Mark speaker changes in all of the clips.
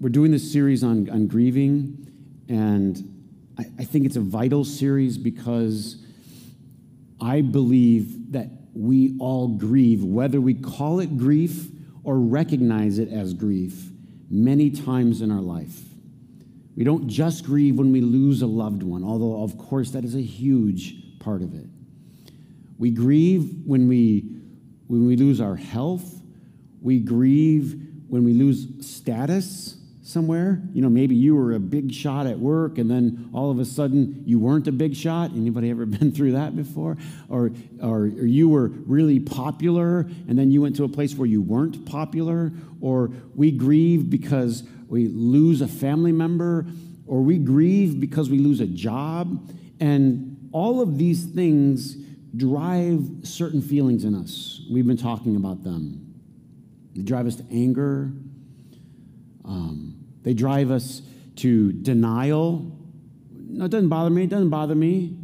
Speaker 1: we're doing this series on, on grieving, and I, I think it's a vital series because I believe that we all grieve, whether we call it grief or recognize it as grief, many times in our life. We don't just grieve when we lose a loved one, although, of course, that is a huge part of it. We grieve when we, when we lose our health. We grieve when we lose status somewhere. You know, maybe you were a big shot at work and then all of a sudden you weren't a big shot. Anybody ever been through that before? Or, or, or, you were really popular and then you went to a place where you weren't popular. Or we grieve because we lose a family member. Or we grieve because we lose a job. And all of these things drive certain feelings in us. We've been talking about them. They drive us to anger. Um, they drive us to denial. No, it doesn't bother me. It doesn't bother me.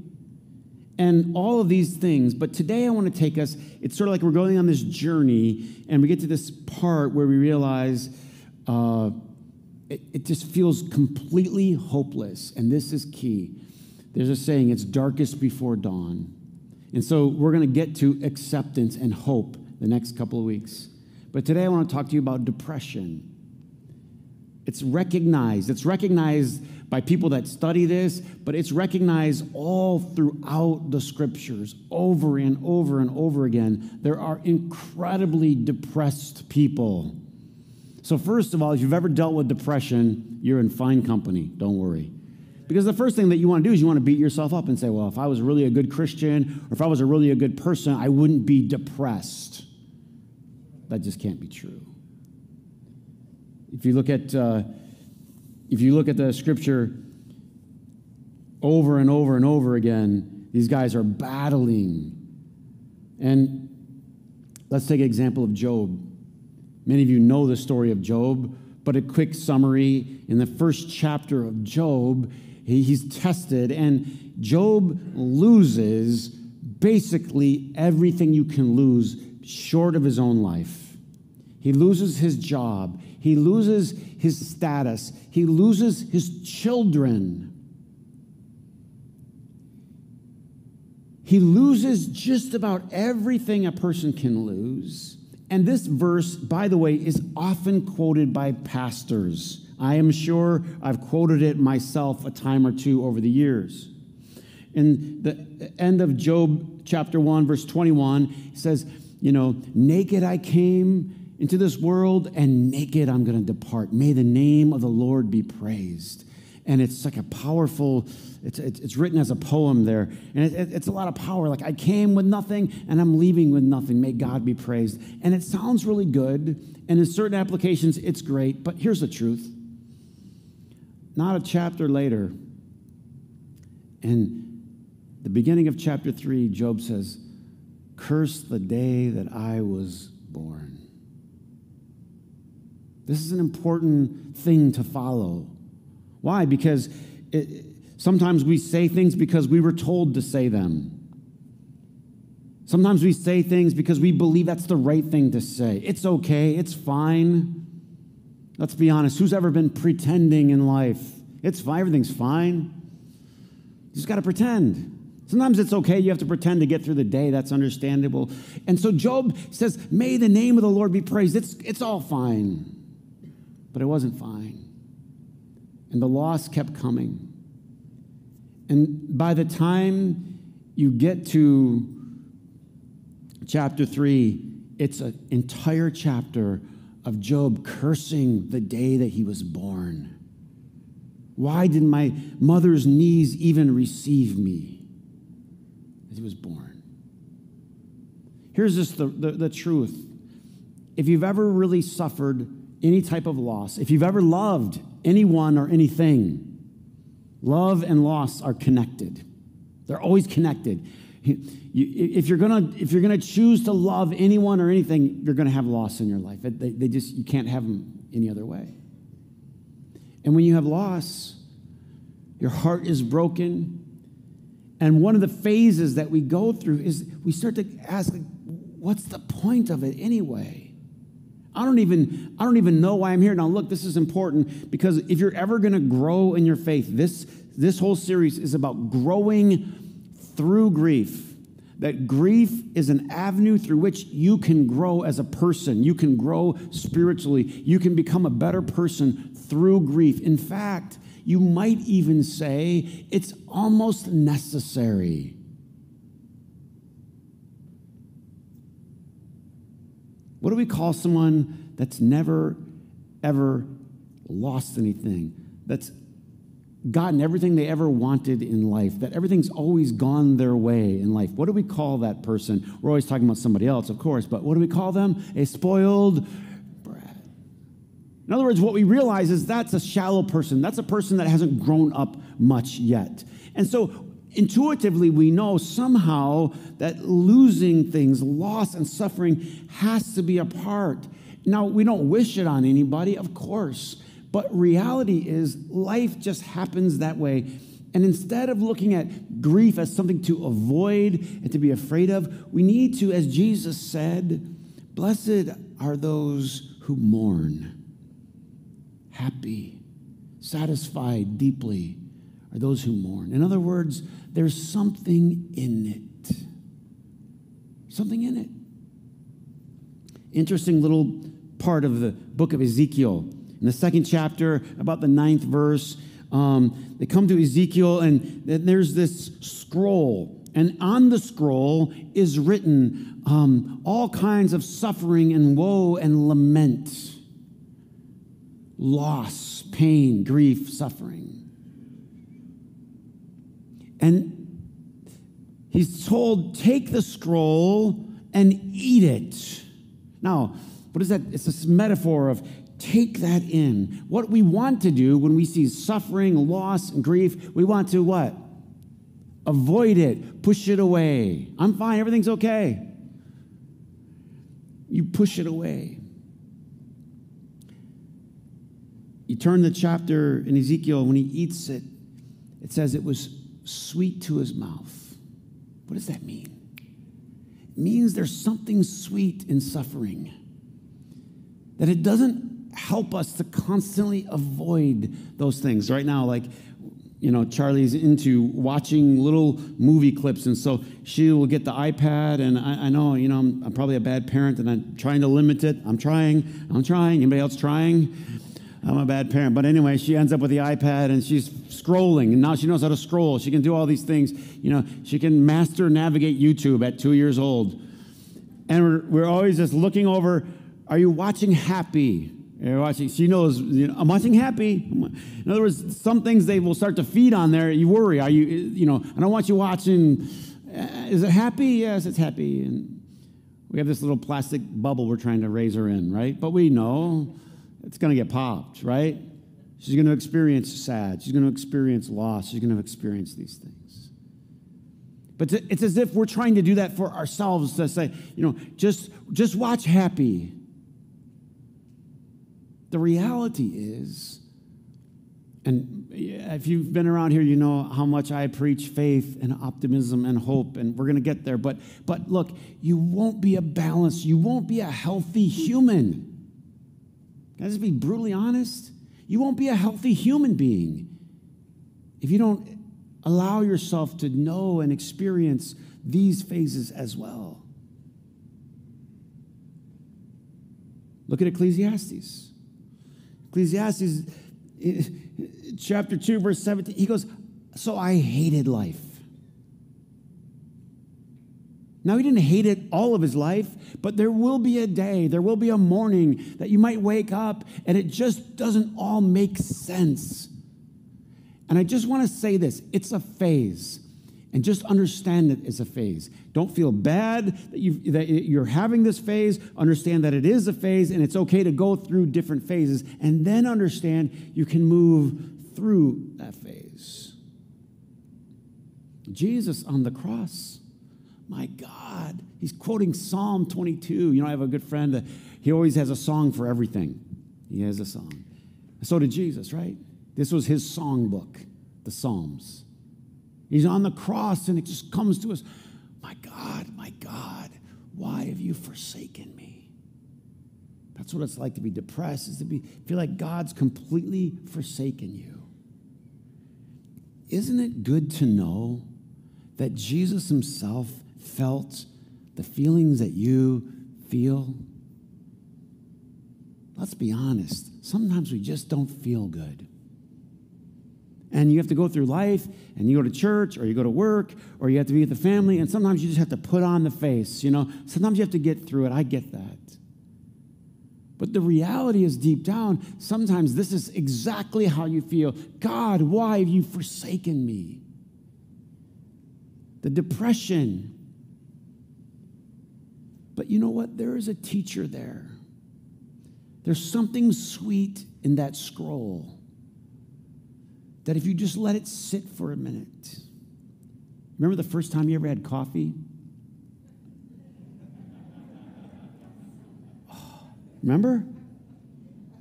Speaker 1: And all of these things. But today I want to take us, it's sort of like we're going on this journey, and we get to this part where we realize uh, it, it just feels completely hopeless. And this is key. There's a saying, it's darkest before dawn. And so we're going to get to acceptance and hope the next couple of weeks. But today I want to talk to you about depression. It's recognized. It's recognized by people that study this, but it's recognized all throughout the scriptures over and over and over again. There are incredibly depressed people. So, first of all, if you've ever dealt with depression, you're in fine company. Don't worry. Because the first thing that you want to do is you want to beat yourself up and say, well, if I was really a good Christian or if I was a really a good person, I wouldn't be depressed. That just can't be true. If you look at, uh, if you look at the scripture over and over and over again, these guys are battling. And let's take an example of Job. Many of you know the story of Job, but a quick summary in the first chapter of Job, he's tested, and Job loses basically everything you can lose short of his own life. He loses his job. He loses his status. He loses his children. He loses just about everything a person can lose. And this verse, by the way, is often quoted by pastors. I am sure I've quoted it myself a time or two over the years. In the end of Job chapter 1, verse 21, it says, You know, naked I came into this world, and naked I'm going to depart. May the name of the Lord be praised. And it's like a powerful, it's, it's, written as a poem there. And it, it's a lot of power. Like, I came with nothing, and I'm leaving with nothing. May God be praised. And it sounds really good. And in certain applications, it's great. But here's the truth not a chapter later, in the beginning of chapter 3, Job says, Curse the day that I was born. This is an important thing to follow. Why? Because it, sometimes we say things because we were told to say them. Sometimes we say things because we believe that's the right thing to say. It's okay, it's fine. Let's be honest. Who's ever been pretending in life? It's fine, everything's fine. You just got to pretend. Sometimes it's okay, you have to pretend to get through the day. That's understandable. And so Job says, May the name of the Lord be praised. It's, it's all fine but it wasn't fine. And the loss kept coming. And by the time you get to chapter three, it's an entire chapter of Job cursing the day that he was born. Why did my mother's knees even receive me? As he was born. Here's just the, the, the truth. If you've ever really suffered any type of loss, if you've ever loved anyone or anything, love and loss are connected. They're always connected. If you're gonna if you're gonna choose to love anyone or anything, you're gonna have loss in your life. They, they just you can't have them any other way. And when you have loss, your heart is broken. And one of the phases that we go through is we start to ask, what's the point of it anyway? I don't even I don't even know why I'm here. Now look, this is important because if you're ever going to grow in your faith, this this whole series is about growing through grief. That grief is an avenue through which you can grow as a person. You can grow spiritually. You can become a better person through grief. In fact, you might even say it's almost necessary. What do we call someone that's never, ever lost anything? That's gotten everything they ever wanted in life, that everything's always gone their way in life. What do we call that person? We're always talking about somebody else, of course, but what do we call them? A spoiled brat. In other words, what we realize is that's a shallow person. That's a person that hasn't grown up much yet. And so intuitively we know somehow that losing things, loss and suffering has to be a part. Now, we don't wish it on anybody, of course, but reality is life just happens that way. And instead of looking at grief as something to avoid and to be afraid of, we need to, as Jesus said, blessed are those who mourn, happy, satisfied deeply are those who mourn. In other words, there's something in it. Something in it. Interesting little part of the book of Ezekiel. In the second chapter, about the ninth verse, um, they come to Ezekiel, and there's this scroll. And on the scroll is written um, all kinds of suffering and woe and lament, loss, pain, grief, suffering. And he's told, take the scroll and eat it. Now, what is that? It's this metaphor of take that in. What we want to do when we see suffering, loss, and grief, we want to what? Avoid it, push it away. I'm fine, everything's okay. You push it away. You turn the chapter in Ezekiel, when he eats it, it says it was sweet to his mouth. What does that mean? It means there's something sweet in suffering, that it doesn't help us to constantly avoid those things. Right now, like, you know, Charlie's into watching little movie clips, and so she will get the iPad. And I, I know, you know, I'm, I'm, probably a bad parent, and I'm trying to limit it. I'm trying. I'm trying. Anybody else trying? I'm a bad parent. But anyway, she ends up with the iPad and she's scrolling, and now she knows how to scroll. She can do all these things. You know, she can master navigate YouTube at two years old. And we're, we're always just looking over are you watching Happy? You're watching, she knows, you know, I'm watching Happy. In other words, some things they will start to feed on there. You worry. Are you, you know, I don't want you watching. Uh, is it happy? Yes, it's happy. And we have this little plastic bubble we're trying to raise her in, right? But we know it's going to get popped, right? She's going to experience sad. She's going to experience loss. She's going to experience these things. But it's as if we're trying to do that for ourselves to say, you know, just, just watch happy. The reality is, and if you've been around here, you know how much I preach faith and optimism and hope, and we're going to get there. But, but look, you won't be a balanced, you won't be a healthy human can I just be brutally honest? You won't be a healthy human being if you don't allow yourself to know and experience these phases as well. Look at Ecclesiastes. Ecclesiastes, eh, chapter 2, verse 17, he goes, So I hated life. Now, he didn't hate it all of his life, but there will be a day, there will be a morning that you might wake up and it just doesn't all make sense. And I just want to say this it's a phase. And just understand it as a phase. Don't feel bad that, you that you're having this phase. Understand that it is a phase and it's okay to go through different phases. And then understand you can move through that phase. Jesus on the cross my God. He's quoting Psalm 22. You know, I have a good friend that he always has a song for everything. He has a song. So did Jesus, right? This was his song book, the Psalms. He's on the cross and it just comes to us My God, my God, why have you forsaken me? That's what it's like to be depressed, is to be, feel like God's completely forsaken you. Isn't it good to know that Jesus himself felt the feelings that you feel? Let's be honest. Sometimes we just don't feel good. And you have to go through life and you go to church or you go to work or you have to be with the family and sometimes you just have to put on the face, you know. Sometimes you have to get through it. I get that. But the reality is deep down, sometimes this is exactly how you feel. God, why have you forsaken me? The depression. But you know what? There is a teacher there. There's something sweet in that scroll that if you just let it sit for a minute. Remember the first time you ever had coffee? Remember?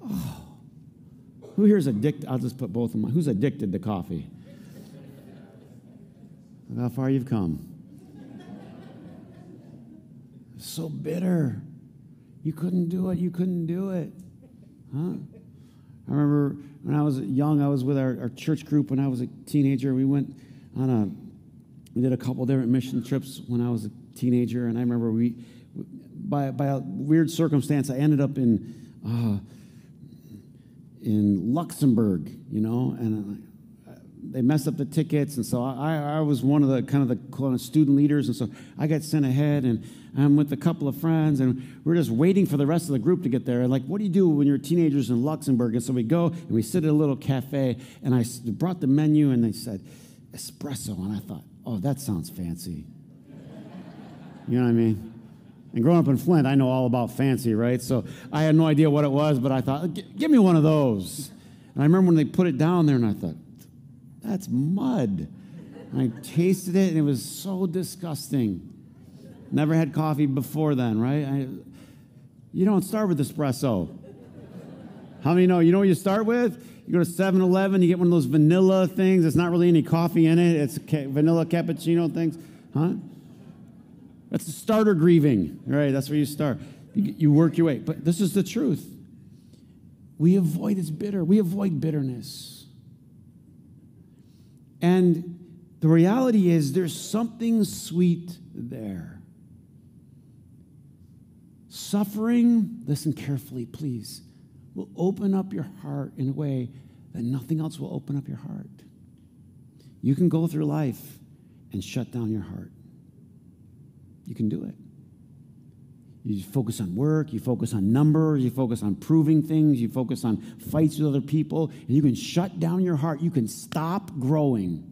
Speaker 1: Oh. Who here is addicted? I'll just put both of them. Who's addicted to coffee? Look how far you've come. So bitter. You couldn't do it. You couldn't do it. Huh? I remember when I was young, I was with our, our church group when I was a teenager. We went on a, we did a couple different mission trips when I was a teenager. And I remember we, by, by a weird circumstance, I ended up in, uh, in Luxembourg, you know, and they messed up the tickets, and so I, I was one of the kind of the student leaders, and so I got sent ahead, and I'm with a couple of friends, and we're just waiting for the rest of the group to get there. And like, what do you do when you're teenagers in Luxembourg? And so we go and we sit at a little cafe, and I brought the menu, and they said espresso, and I thought, oh, that sounds fancy. You know what I mean? And growing up in Flint, I know all about fancy, right? So I had no idea what it was, but I thought, give me one of those. And I remember when they put it down there, and I thought, that's mud. I tasted it and it was so disgusting. Never had coffee before then, right? I, you don't start with espresso. How many know? You know what you start with? You go to 7 Eleven, you get one of those vanilla things. It's not really any coffee in it, it's ca- vanilla cappuccino things. Huh? That's the starter grieving, right? That's where you start. You, you work your way. But this is the truth. We avoid it's bitter. We avoid bitterness. And the reality is, there's something sweet there. Suffering, listen carefully, please, will open up your heart in a way that nothing else will open up your heart. You can go through life and shut down your heart. You can do it. You focus on work, you focus on numbers, you focus on proving things, you focus on fights with other people, and you can shut down your heart. You can stop growing.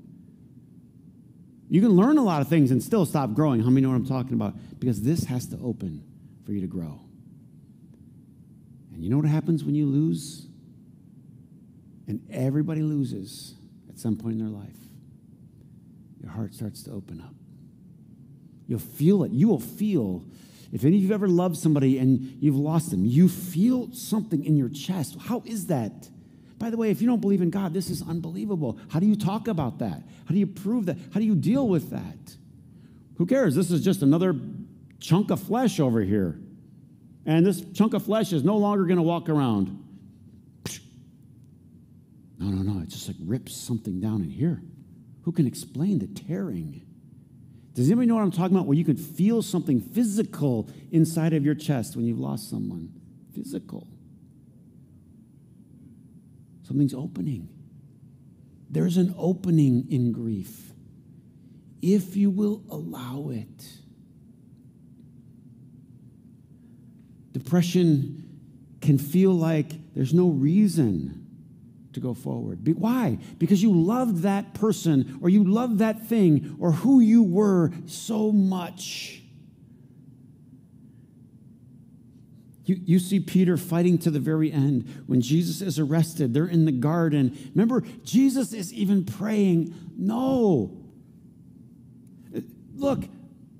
Speaker 1: You can learn a lot of things and still stop growing. How many know what I'm talking about? Because this has to open for you to grow. And you know what happens when you lose? And everybody loses at some point in their life. Your heart starts to open up. You'll feel it. You will feel if any of you've ever loved somebody and you've lost them, you feel something in your chest. How is that? By the way, if you don't believe in God, this is unbelievable. How do you talk about that? How do you prove that? How do you deal with that? Who cares? This is just another chunk of flesh over here. And this chunk of flesh is no longer going to walk around. No, no, no. It just like rips something down in here. Who can explain the tearing? Does anybody know what I'm talking about? Where you could feel something physical inside of your chest when you've lost someone. Physical. Something's opening. There's an opening in grief. If you will allow it. Depression can feel like there's no reason to go forward. Why? Because you loved that person or you loved that thing or who you were so much. You, you see Peter fighting to the very end. When Jesus is arrested, they're in the garden. Remember, Jesus is even praying, No. Look,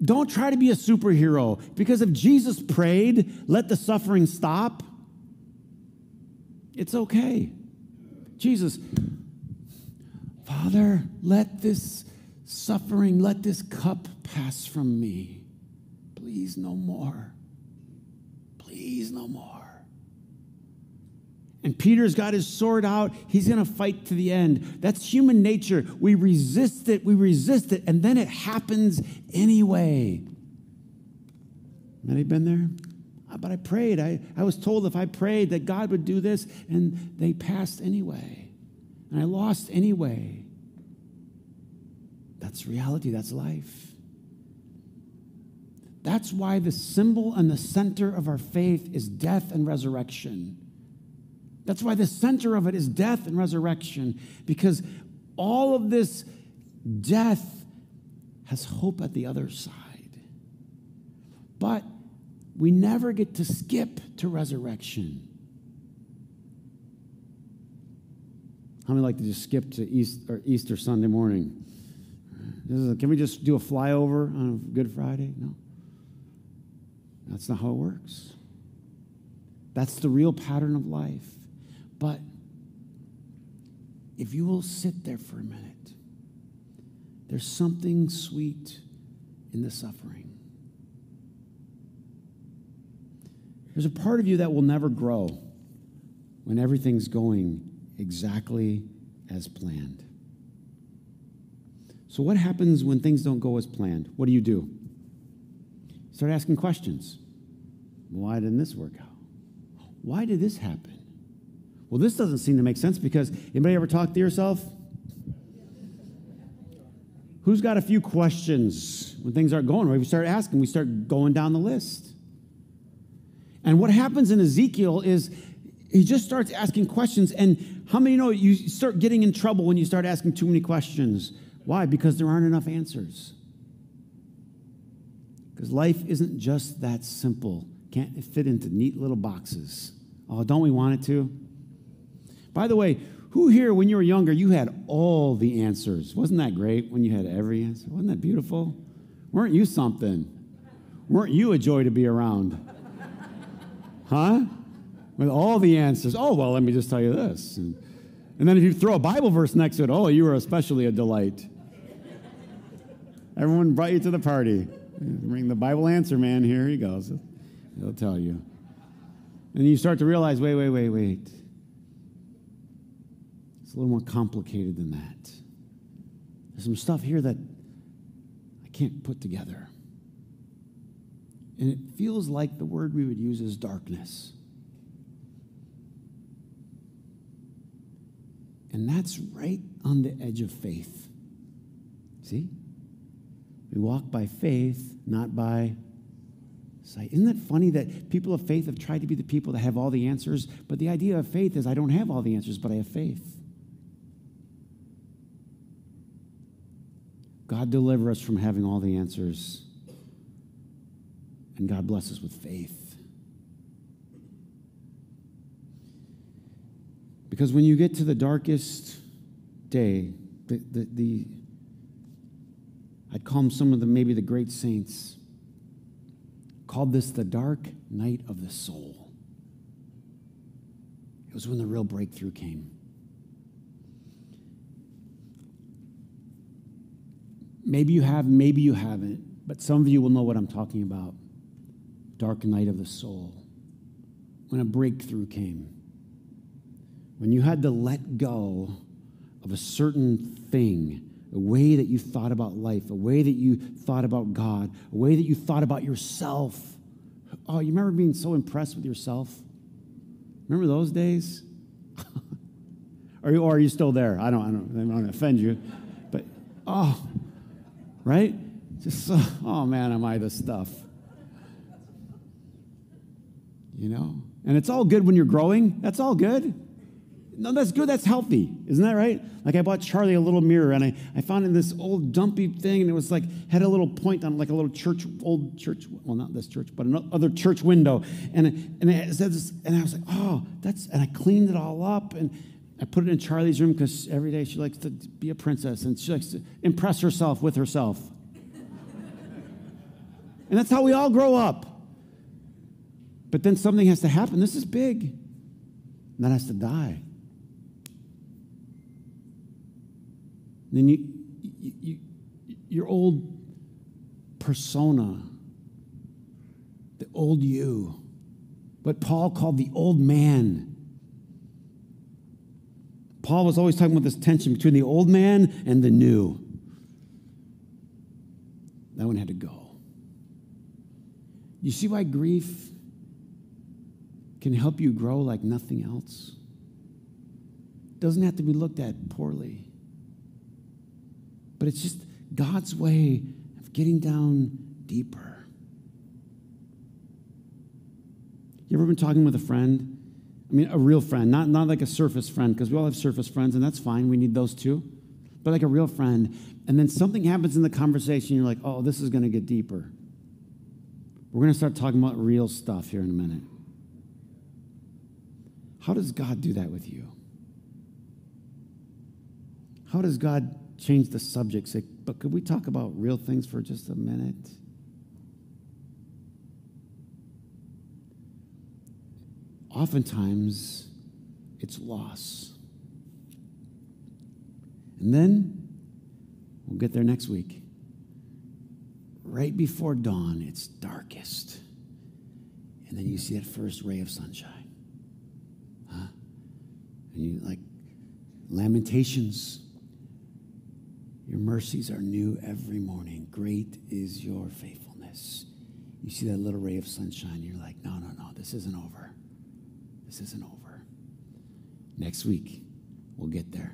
Speaker 1: don't try to be a superhero because if Jesus prayed, let the suffering stop, it's okay. Jesus, Father, let this suffering, let this cup pass from me. Please, no more. Please, no more. And Peter's got his sword out. He's going to fight to the end. That's human nature. We resist it, we resist it, and then it happens anyway. Anybody been there? But I prayed. I, I was told if I prayed that God would do this, and they passed anyway. And I lost anyway. That's reality, that's life. That's why the symbol and the center of our faith is death and resurrection. That's why the center of it is death and resurrection, because all of this death has hope at the other side. But we never get to skip to resurrection. How many like to just skip to Easter, Easter Sunday morning? Can we just do a flyover on Good Friday? No. That's not how it works. That's the real pattern of life. But if you will sit there for a minute, there's something sweet in the suffering. There's a part of you that will never grow when everything's going exactly as planned. So, what happens when things don't go as planned? What do you do? Start asking questions. Why didn't this work out? Why did this happen? Well, this doesn't seem to make sense because anybody ever talk to yourself? Who's got a few questions when things aren't going right? We start asking, we start going down the list. And what happens in Ezekiel is he just starts asking questions. And how many know you start getting in trouble when you start asking too many questions? Why? Because there aren't enough answers. Because life isn't just that simple, can't fit into neat little boxes. Oh, don't we want it to? By the way, who here, when you were younger, you had all the answers? Wasn't that great when you had every answer? Wasn't that beautiful? Weren't you something? Weren't you a joy to be around? Huh? With all the answers. Oh, well, let me just tell you this. And, and then if you throw a Bible verse next to it, oh, you were especially a delight. Everyone brought you to the party. Bring the Bible answer man, here he goes. He'll tell you. And you start to realize wait, wait, wait, wait. It's a little more complicated than that. There's some stuff here that I can't put together. And it feels like the word we would use is darkness. And that's right on the edge of faith. See? We walk by faith, not by sight. Isn't that funny that people of faith have tried to be the people that have all the answers? But the idea of faith is I don't have all the answers, but I have faith. God deliver us from having all the answers. And God bless us with faith. Because when you get to the darkest day, the, the, the I'd call them some of the maybe the great saints, called this the dark night of the soul. It was when the real breakthrough came. Maybe you have, maybe you haven't, but some of you will know what I'm talking about. Dark night of the soul. When a breakthrough came. When you had to let go of a certain thing, a way that you thought about life, a way that you thought about God, a way that you thought about yourself. Oh, you remember being so impressed with yourself? Remember those days? or, or are you still there? I don't, I don't, I don't want to offend you. But, oh, right? Just, oh man, am I the stuff? You know? And it's all good when you're growing. That's all good. No, that's good. That's healthy. Isn't that right? Like I bought Charlie a little mirror and I, I found in this old dumpy thing and it was like, had a little point on like a little church, old church, well, not this church, but another church window. And, and it says, and I was like, oh, that's, and I cleaned it all up and I put it in Charlie's room because every day she likes to be a princess and she likes to impress herself with herself. and that's how we all grow up. But then something has to happen. This is big. And that has to die. And then you, you, you, your old persona, the old you, what Paul called the old man, Paul was always talking about this tension between the old man and the new. That one had to go. You see why grief can help you grow like nothing else? Doesn't have to be looked at poorly. But it's just God's way of getting down deeper. You ever been talking with a friend? I mean, a real friend, not, not like a surface friend, because we all have surface friends, and that's fine. We need those too. But like a real friend. And then something happens in the conversation, you're like, oh, this is going to get deeper. We're going to start talking about real stuff here in a minute. How does God do that with you? How does God change the subject? Say, but could we talk about real things for just a minute? Oftentimes, it's loss. And then, we'll get there next week. Right before dawn, it's darkest. And then you see that first ray of sunshine. And you like, Lamentations. Your mercies are new every morning. Great is your faithfulness. You see that little ray of sunshine, you're like, no, no, no, this isn't over. This isn't over. Next week, we'll get there.